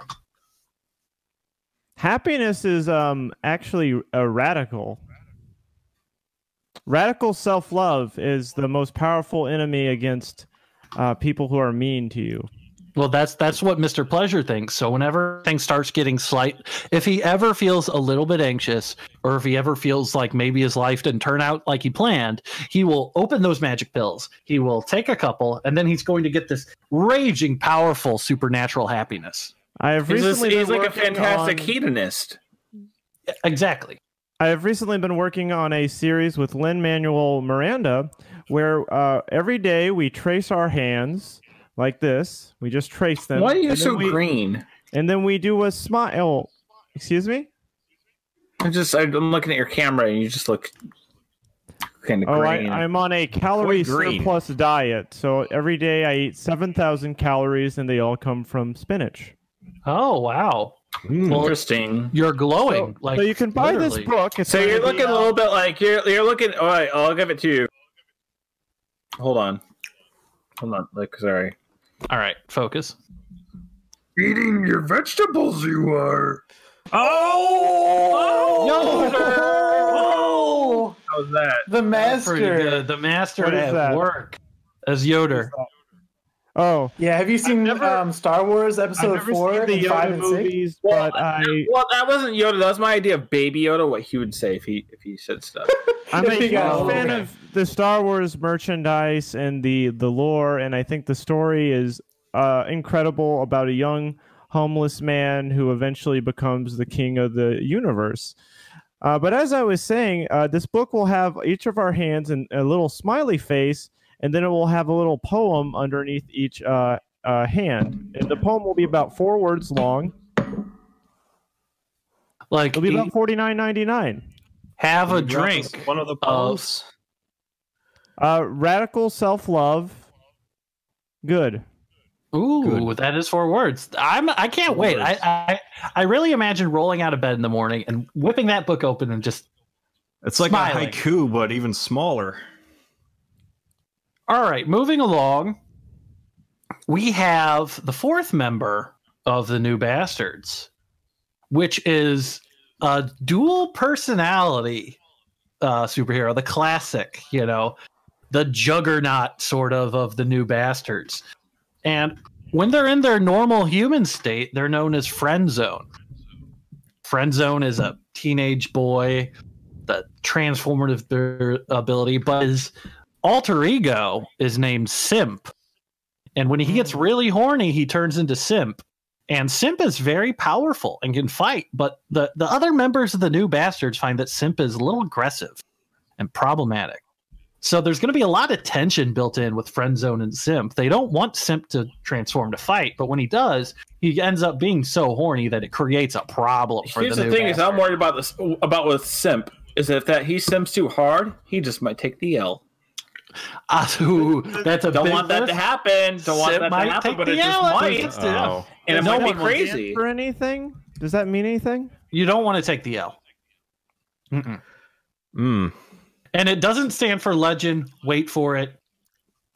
Happiness is um actually a radical. Radical self-love is the most powerful enemy against uh, people who are mean to you. Well, that's that's what Mr. Pleasure thinks. So whenever things starts getting slight, if he ever feels a little bit anxious, or if he ever feels like maybe his life didn't turn out like he planned, he will open those magic pills. He will take a couple, and then he's going to get this raging, powerful, supernatural happiness. I have He's, just, recently he's been like a working fantastic on- hedonist. Exactly. I have recently been working on a series with Lin-Manuel Miranda where uh, every day we trace our hands like this. We just trace them. Why are you and then so we- green? And then we do a smile. Excuse me? I'm just I'm looking at your camera and you just look kind of Oh, I, green. I'm on a calorie green. surplus diet. So every day I eat 7,000 calories and they all come from spinach. Oh wow, Mm. Well, Interesting. you're glowing. So, like so you can buy literally. this book. It's So you're be, looking a little bit like you're you're looking. All right, I'll give it to you. Hold on, hold on. Like, sorry. All right, focus. Eating your vegetables, you are. Oh, oh How's that? the That's pretty master. good. The master What is at that? work as Yoder. Oh, Yeah, have you seen never- um, Star Wars I've Episode never Four seen the and Five Yoda and Six? movies, Well, but I, Well, that wasn't Yoda. That was my idea of Baby Yoda. What he would say if he if he said stuff. I'm a huge got- fan okay. of the Star Wars merchandise and the the lore, and I think the story is uh, incredible about a young homeless man who eventually becomes the king of the universe. Uh, but as I was saying, uh, this book will have each of our hands and a little smiley face, and then it will have a little poem underneath each uh, uh, hand. And the poem will be about four words long. Like It'll be about forty nine ninety nine. have a drink. One of the of- poems. Uh, radical self love. Good. Ooh, Good. that is four words. I'm I can't Four wait. I. I I really imagine rolling out of bed in the morning and whipping that book open and just It's like Smiling. a haiku, but even smaller. All right, moving along. We have the fourth member of the new bastards, which is a dual personality uh superhero, the classic, you know, the juggernaut sort of of the new bastards. And when they're in their normal human state, they're known as friend zone. Friend zone is a teenage boy, the transformative ability, but his alter ego is named Simp. And when he gets hmm. really horny, he turns into Simp. And Simp is very powerful and can fight, but the, the other members of the new bastards find that Simp is a little aggressive and problematic. So there's going to be a lot of tension built in with Friendzone and Simp. They don't want Simp to transform to fight, but when he does, he ends up being so horny that it creates a problem for Here's the, the, new thing: is I'm worried about this about with Simp. Is that if that he simps too hard, he just might take the L. Ah, ooh, that's a Don't big want that to happen. Don't want Simp that to happen, take but the it just L if might. he Oh. And it No might one be crazy. For anything? Does that mean anything? You don't want to take the L. Mm-mm. Mm. And it doesn't stand for legend. Wait for it.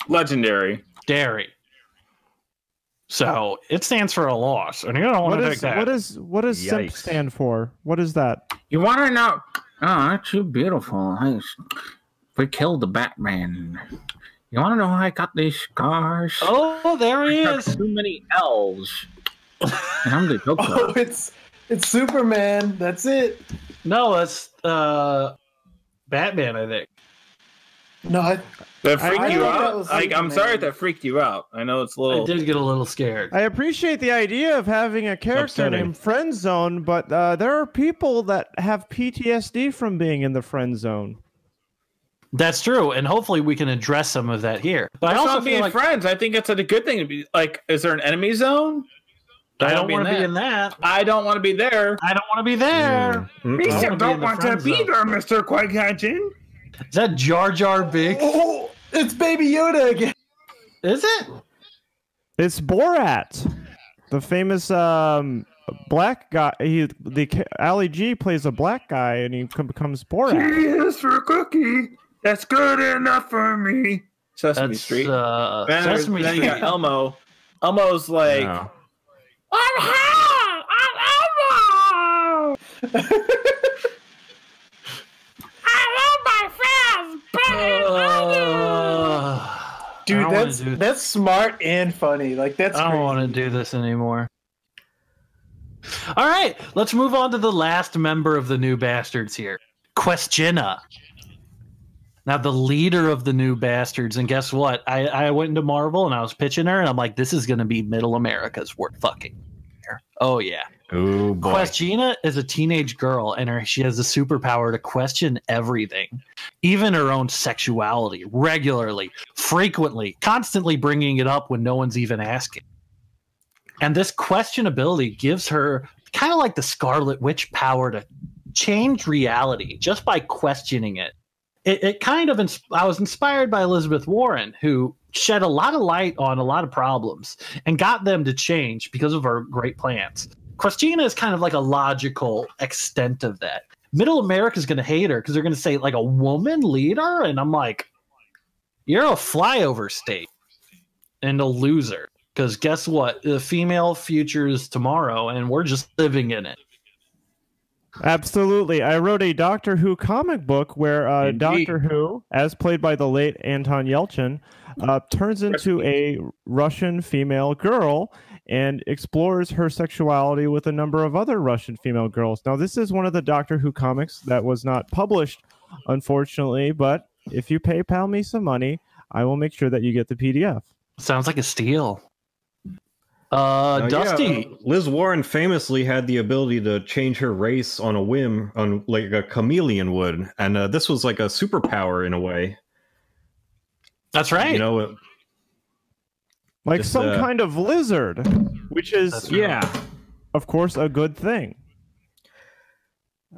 Legendary. Dairy. So it stands for a loss, and you don't want What to is take that. what is what does simp stand for? What is that? You want to know? Oh, aren't you beautiful? I, we killed the Batman. You want to know how I got these scars? oh, there he I is. too many L's. And I'm the Joker. Oh, it's it's Superman. That's it. No, it's uh, Batman. I think. No, I, That freaked I you thought that out. was Like, I'm sorry that freaked you out. I know it's a I little. I did get a little scared. I appreciate the idea of having a character named Friend Zone, but uh, there are people that have PTSD from being in the friend zone. That's true, and hopefully we can address some of that here. But I also not being like friends. I think it's a good thing to be like. Is there an enemy zone? I don't wanna be in that. I don't want to be there. I don't want to be there. Mm. I wanna be in the friend zone. there, Mister Qui Gon Is that Jar Jar Binks? oh, it's Baby Yoda again. Is it? It's Borat, the famous um, black guy. He the Ali G plays a black guy, and he becomes Borat. He is for a cookie. That's good enough for me. Sesame That's Street. uh, then there's- Sesame then you Street. got Elmo. Elmo's like, No. I'm here. I'm Elmo. I love my friends. Uh, Dude, I don't that's do- that's smart and funny. Like that's I don't want to do this anymore. All right, let's move on to the last member of the new bastards here, Questina. Now, the leader of the new bastards, and guess what? I, I went into Marvel and I was pitching her, and I'm like, this is going to be Middle America's worth fucking. here. Oh yeah, Oh boy. Questina is a teenage girl, and her, she has the superpower to question everything, even her own sexuality, regularly, frequently, constantly bringing it up when no one's even asking. And this questionability gives her kind of like the Scarlet Witch power to change reality just by questioning it. It, it kind of, ins- I was inspired by Elizabeth Warren, who shed a lot of light on a lot of problems and got them to change because of her great plans. Questina is kind of like a logical extent of that. Middle America is going to hate her because they're going to say like a woman leader, and I'm like, you're a flyover state and a loser. Because guess what? The female future is tomorrow, and we're just living in it. Absolutely. I wrote a Doctor Who comic book where uh, Doctor Who, as played by the late Anton Yelchin, uh, turns into a Russian female girl and explores her sexuality with a number of other Russian female girls. Now, this is one of the Doctor Who comics that was not published, unfortunately, but if you PayPal me some money, I will make sure that you get the PDF. Sounds like a steal. Uh, Uh, yeah, Dusty, uh, Liz Warren famously had the ability to change her race on a whim, on like a chameleon would, and uh, this was like a superpower in a way. that's right. You know, uh, Like Just, some uh, kind of lizard, which is, yeah. of course, a good thing.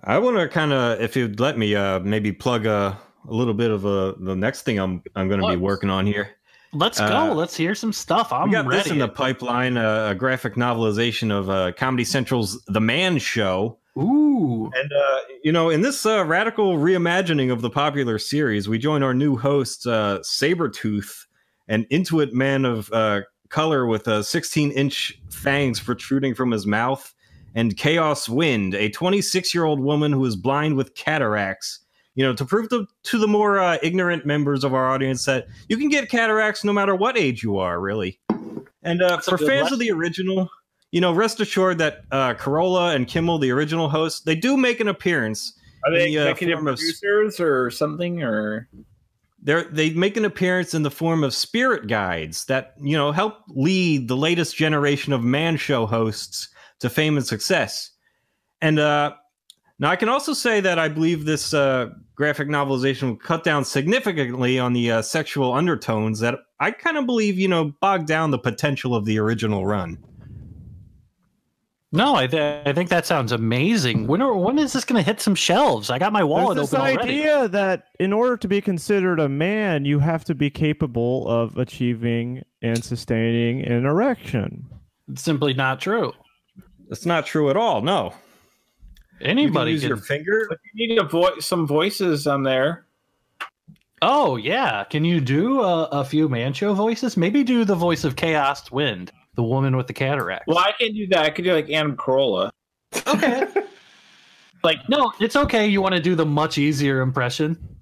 I want to kind of, if you'd let me, uh, maybe plug a, a little bit of uh, the next thing I'm I'm going to be working on here. Let's uh, go. Let's hear some stuff. I'm we got ready. this in the pipeline, uh, a graphic novelization of uh, Comedy Central's The Man Show. Ooh. And uh, you know, in this uh, radical reimagining of the popular series, we join our new host, uh, Sabretooth, an Inuit man of uh, color with uh, 16-inch fangs protruding from his mouth, and Chaos Wind, a 26-year-old woman who is blind with cataracts. You know, to prove to, to the more uh, ignorant members of our audience that you can get cataracts no matter what age you are, really. And uh, for fans lesson. of the original, you know, rest assured that uh, Carolla and Kimmel, the original hosts, they do make an appearance. Are they The, uh, executive form of- or something? Or They they make an appearance in the form of spirit guides that you know help lead the latest generation of man show hosts to fame and success. And uh, now I can also say that I believe this uh, graphic novelization will cut down significantly on the uh, sexual undertones that I kind of believe you know bog down the potential of the original run. No, I, th- I think that sounds amazing. When are, when is this going to hit some shelves? I got my wallet There's this open already. idea that in order to be considered a man, you have to be capable of achieving and sustaining an erection. It's simply not true. It's not true at all. No, you can use can. your finger. but you need a voice, some voices on there. Oh yeah, can you do a, a few man show voices? Maybe do the voice of Chaos Wind, the woman with the cataracts. Well, I can do that. I could do like Adam Carolla. okay. like no, it's okay. You want to do the much easier impression?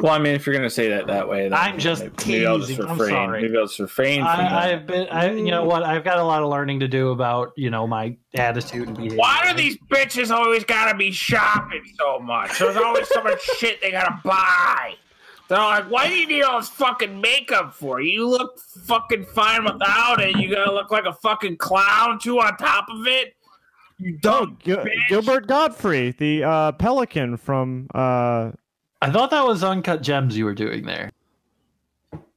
Well, I mean, if you're gonna say that that way, then I'm just maybe, maybe I'll just teasing. I'm sorry. Maybe I'll just refrain from I, that. I've been, I, you know what? I've got a lot of learning to do about you know my attitude and behavior. Why do these bitches always gotta be shopping so much? There's always so much shit they gotta buy. They're like, why do you need all this fucking makeup for? You look fucking fine without it. You gotta look like a fucking clown too on top of it. You dumb Gil- bitch. Gilbert Godfrey, the uh, pelican from. Uh, I thought that was uncut gems you were doing there.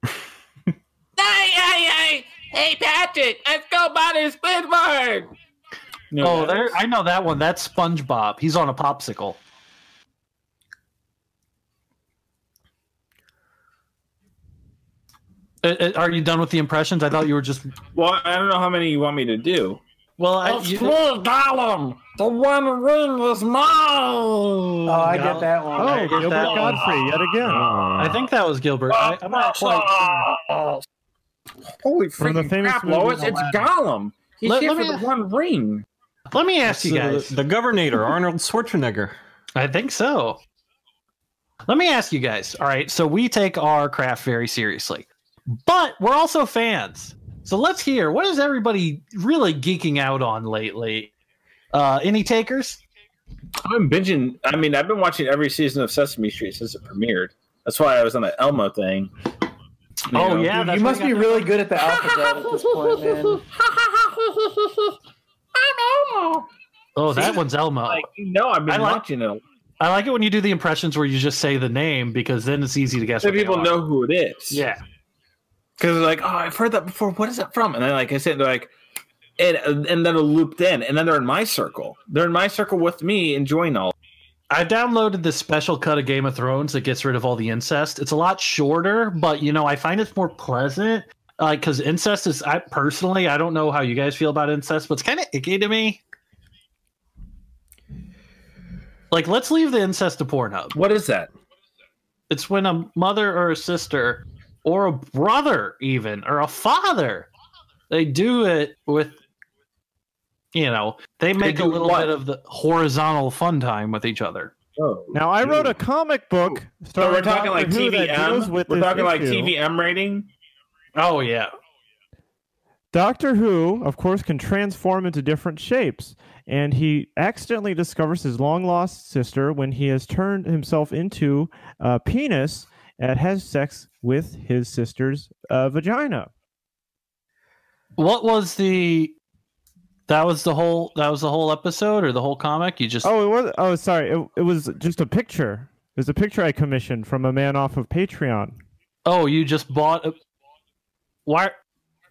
Hey, hey, hey, hey, Patrick, let's go buy this Pittsburgh. oh, there I know that one. That's SpongeBob. He's on a popsicle. Uh, uh, Are you done with the impressions? I thought you were just. Well, I don't know how many you want me to do. Well, I, It's you, me, Gollum. The one ring is mine. Oh, I get that one. oh, I get Gilbert that one. Godfrey, yet again. I think that was Gilbert. I, I'm not quite. Oh, Holy From the freaking famous crap, movie Lois! It's Gollum. He's Let- here let for me- the one ring. Let me ask you The- guys. the governor, Arnold Schwarzenegger. I think so. Let me ask you guys. All right, so we take our craft very seriously, but we're also fans. So let's hear what is everybody really geeking out on lately? Uh, any takers? I'm binging. I mean, I've been watching every season of Sesame Street since it premiered. That's why I was on the Elmo thing. You Oh, know? yeah. you you must be got really good at the alphabet at this point, man. Oh, that one's Elmo. Like you know, I've been I like- watching it. I like it when you do the impressions where you just say the name because then it's easy to guess. So what people know who it is. Yeah. because like, oh, I've heard that before. What is that from? And then, like I said, they're like, and and then it looped in, and then they're in my circle. They're in my circle with me, enjoying all. I downloaded this special cut of Game of Thrones that gets rid of all the incest. It's a lot shorter, but you know, I find it's more pleasant. Like, because incest is, I personally, I don't know how you guys feel about incest, but it's kind of icky to me. Like, let's leave the incest to Pornhub. What is that? It's when a mother or a sister or a brother, even, or a father, they do it with, you know, they make a little what? bit of the horizontal fun time with each other. Oh, Now, I wrote a comic book. so we're starring talking like Doctor Who that deals TVM. with We're this talking like issue. TVM rating. Oh, yeah. Doctor Who, of course, can transform into different shapes, and he accidentally discovers his long lost sister when he has turned himself into a penis and has sex with his sister's uh, vagina. What was the? That was the whole. That was the whole episode or the whole comic. You just. Oh, it was. Oh, sorry. It, it was just a picture. It was a picture I commissioned from a man off of Patreon. Oh, you just bought. A, why?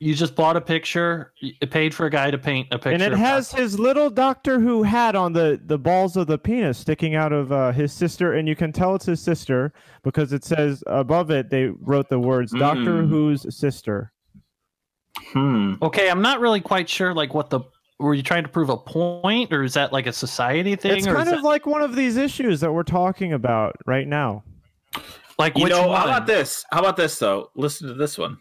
You just bought a picture. You paid for a guy to paint a picture. and it of has his little Doctor Who hat on the, the balls of the penis sticking out of uh, his sister, and you can tell it's his sister because it says above it they wrote the words Doctor Mm. Who's sister. Hmm. Okay, I'm not really quite sure. Like, what the? Were you trying to prove a point, or is that like a society thing, It's or kind of that, like one of these issues that we're talking about right now. like You which know, one? how about this? How about this though? Listen to this one.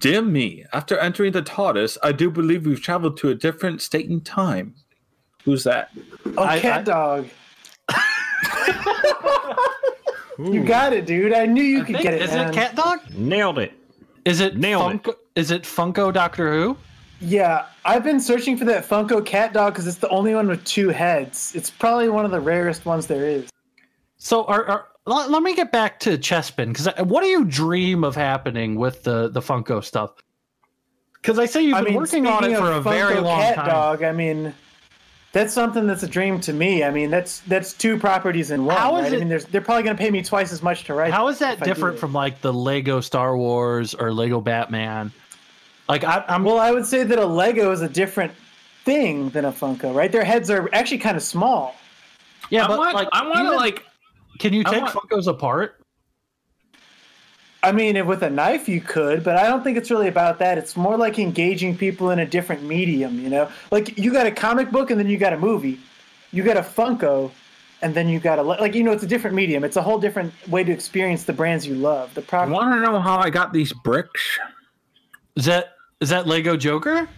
Dear me, after entering the TARDIS, I do believe we've traveled to a different state and time. Who's that? Oh, I- cat I- dog. You got it, dude. I knew you I could think- get it. Is man. it Cat Dog? Nailed it. Is it Nailed. Funko? Is it Funko Doctor Who? Yeah, I've been searching for that Funko cat dog because it's the only one with two heads. It's probably one of the rarest ones there is. So, are, are let, let me get back to Chespin because what do you dream of happening with the the Funko stuff? Because I say you've I been mean, working on it for a of very Funko long cat time. dog. I mean, that's something that's a dream to me. I mean, that's that's two properties in one. How is right? it- I mean, there's, they're probably going to pay me twice as much to write. How is that if I do different from like the Lego Star Wars or Lego Batman? Like I, I'm Well, I would say that a Lego is a different thing than a Funko, right? Their heads are actually kind of small. yeah, I but want, like I want to like. can you take want- Funkos apart? I mean, if with a knife you could, but I don't think it's really about that. It's more like engaging people in a different medium, you know? Like you got a comic book and then you got a movie. You got a Funko and then you got a like you know, it's a different medium. It's a whole different way to experience the brands you love. The I product. want to know how I got these bricks. Is that is that Lego Joker?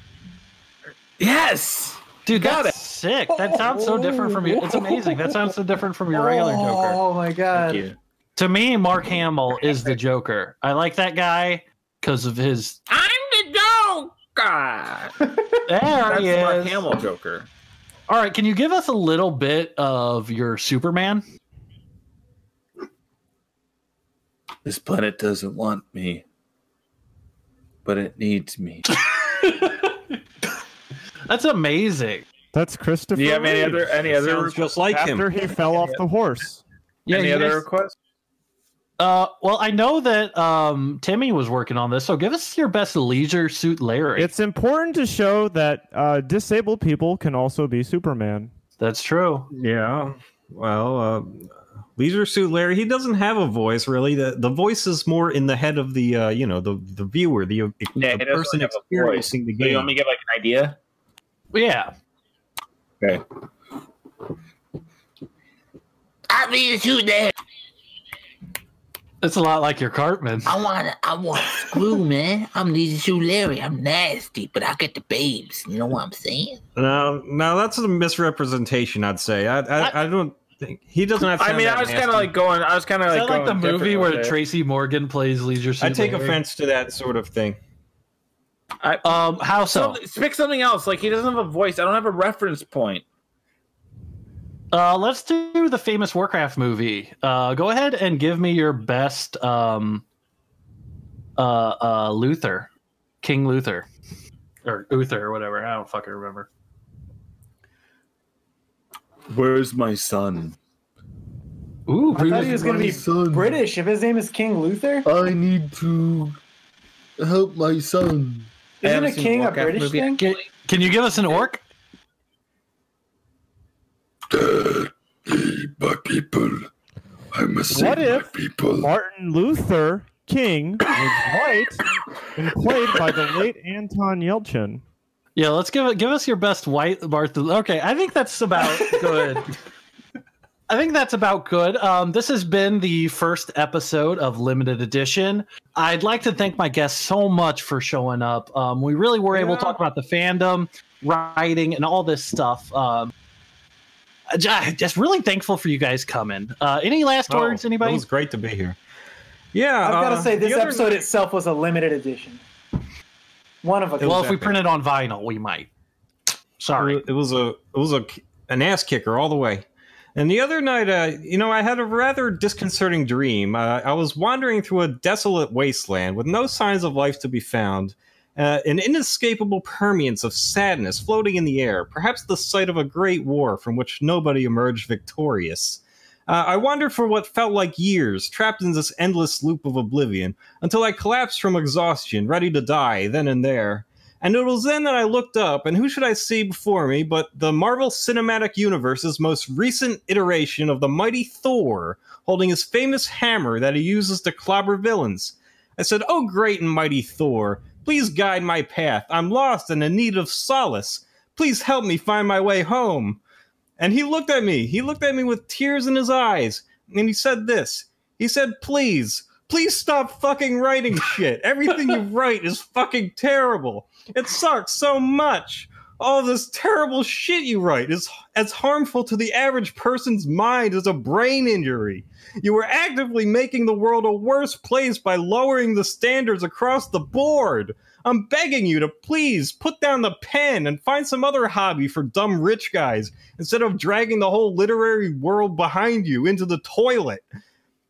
Yes. Dude, Got that's sick. That sounds so different from you. It's amazing. That sounds so different from your regular oh, Joker. Oh my god. Thank you. To me, Mark Hamill is the Joker. I like that guy because of his. I'm the Joker. There That's he the Mark is. Hamill Joker. All right, can you give us a little bit of your Superman? This planet doesn't want me, but it needs me. That's amazing. That's Christopher. Do you have any Reeve. other any other Sounds just like After him. he fell off the horse. Yeah, any other guys- requests? Uh, well, I know that um, Timmy was working on this, so give us your best leisure suit Larry. It's important to show that uh, disabled people can also be Superman. That's true. Yeah. Well, uh, Leisure Suit Larry, he doesn't have a voice really. The the voice is more in the head of the uh, you know the the viewer, the, Yeah, the he person have experiencing the game. So you want me game. to give like an idea? Yeah. Okay. I need to shoot there. It's a lot like your Cartman. I want I want screw, man. I'm need to Larry. I'm nasty, but I get the babes. You know what I'm saying? No, no, that's a misrepresentation. I'd say. I I, I don't think he doesn't have. I mean, I was kind of like going. I was kind of like that like the movie where with it. Tracy Morgan plays leisure suit I take Larry? offense to that sort of thing. I, Um, how so? Some, pick something else. Like he doesn't have a voice. I don't have a reference point. Uh, let's do the famous Warcraft movie. Uh, go ahead and give me your best um, uh, uh, Luther, King Luther, or Uther, or whatever. I don't fucking remember. Where's my son? Ooh, I thought he was going to be son. British. If his name is King Luther, I need to help my son. Isn't a king a British movie. thing? can, can you give us an orc? My people. I must What save my if people. Martin Luther King was white and played by the late Anton Yelchin? Yeah, let's give it. Give us your best white Martha. Okay, I think that's about good. I think that's about good. Um, this has been the first episode of Limited Edition. I'd like to thank my guests so much for showing up. Um, we really were able to talk about the fandom, writing, and all this stuff. Um, just really thankful for you guys coming. Uh, any last words, Oh, anybody? It was great to be here. Yeah, I've got to uh, say, this episode night- itself was a limited edition. One of a well, if we print it on vinyl, we might. Sorry. It was a it was a an ass kicker all the way. And the other night, uh, you know, I had a rather disconcerting dream. Uh, I was wandering through a desolate wasteland with no signs of life to be found. Uh, an inescapable permeance of sadness floating in the air, perhaps the site of a great war from which nobody emerged victorious. Uh, I wandered for what felt like years, trapped in this endless loop of oblivion, until I collapsed from exhaustion, ready to die then and there. And it was then that I looked up, and who should I see before me but the Marvel Cinematic Universe's most recent iteration of the mighty Thor, holding his famous hammer that he uses to clobber villains. I said, Oh, great and mighty Thor, please guide my path. I'm lost and in need of solace. Please help me find my way home. And he looked at me. He looked at me with tears in his eyes, and he said this. He said, Please, please stop fucking writing shit. Everything you write is fucking terrible. It sucks so much. All this terrible shit you write is as harmful to the average person's mind as a brain injury. You are actively making the world a worse place by lowering the standards across the board. I'm begging you to please put down the pen and find some other hobby for dumb rich guys instead of dragging the whole literary world behind you into the toilet.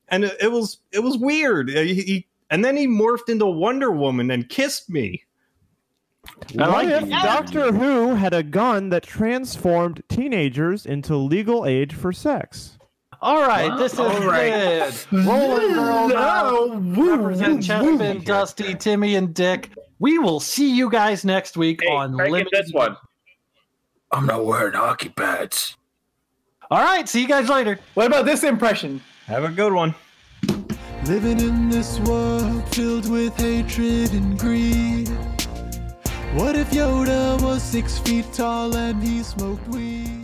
And it, it was it was weird. Uh, He, he- and then he morphed into Wonder Woman and kissed me. I What if it. Doctor Who had a gun that transformed teenagers into legal age for sex? All right, this is All right. good. Rolling Girl now. Represent Chespin, Dusty, Timmy, and Dick. We will see you guys next week Hey, on try to get Limited. this one. I'm not wearing hockey pads. All right, see you guys later. What about this impression? Have a good one. Living in this world filled with hatred and greed. What if Yoda was six feet tall and he smoked weed?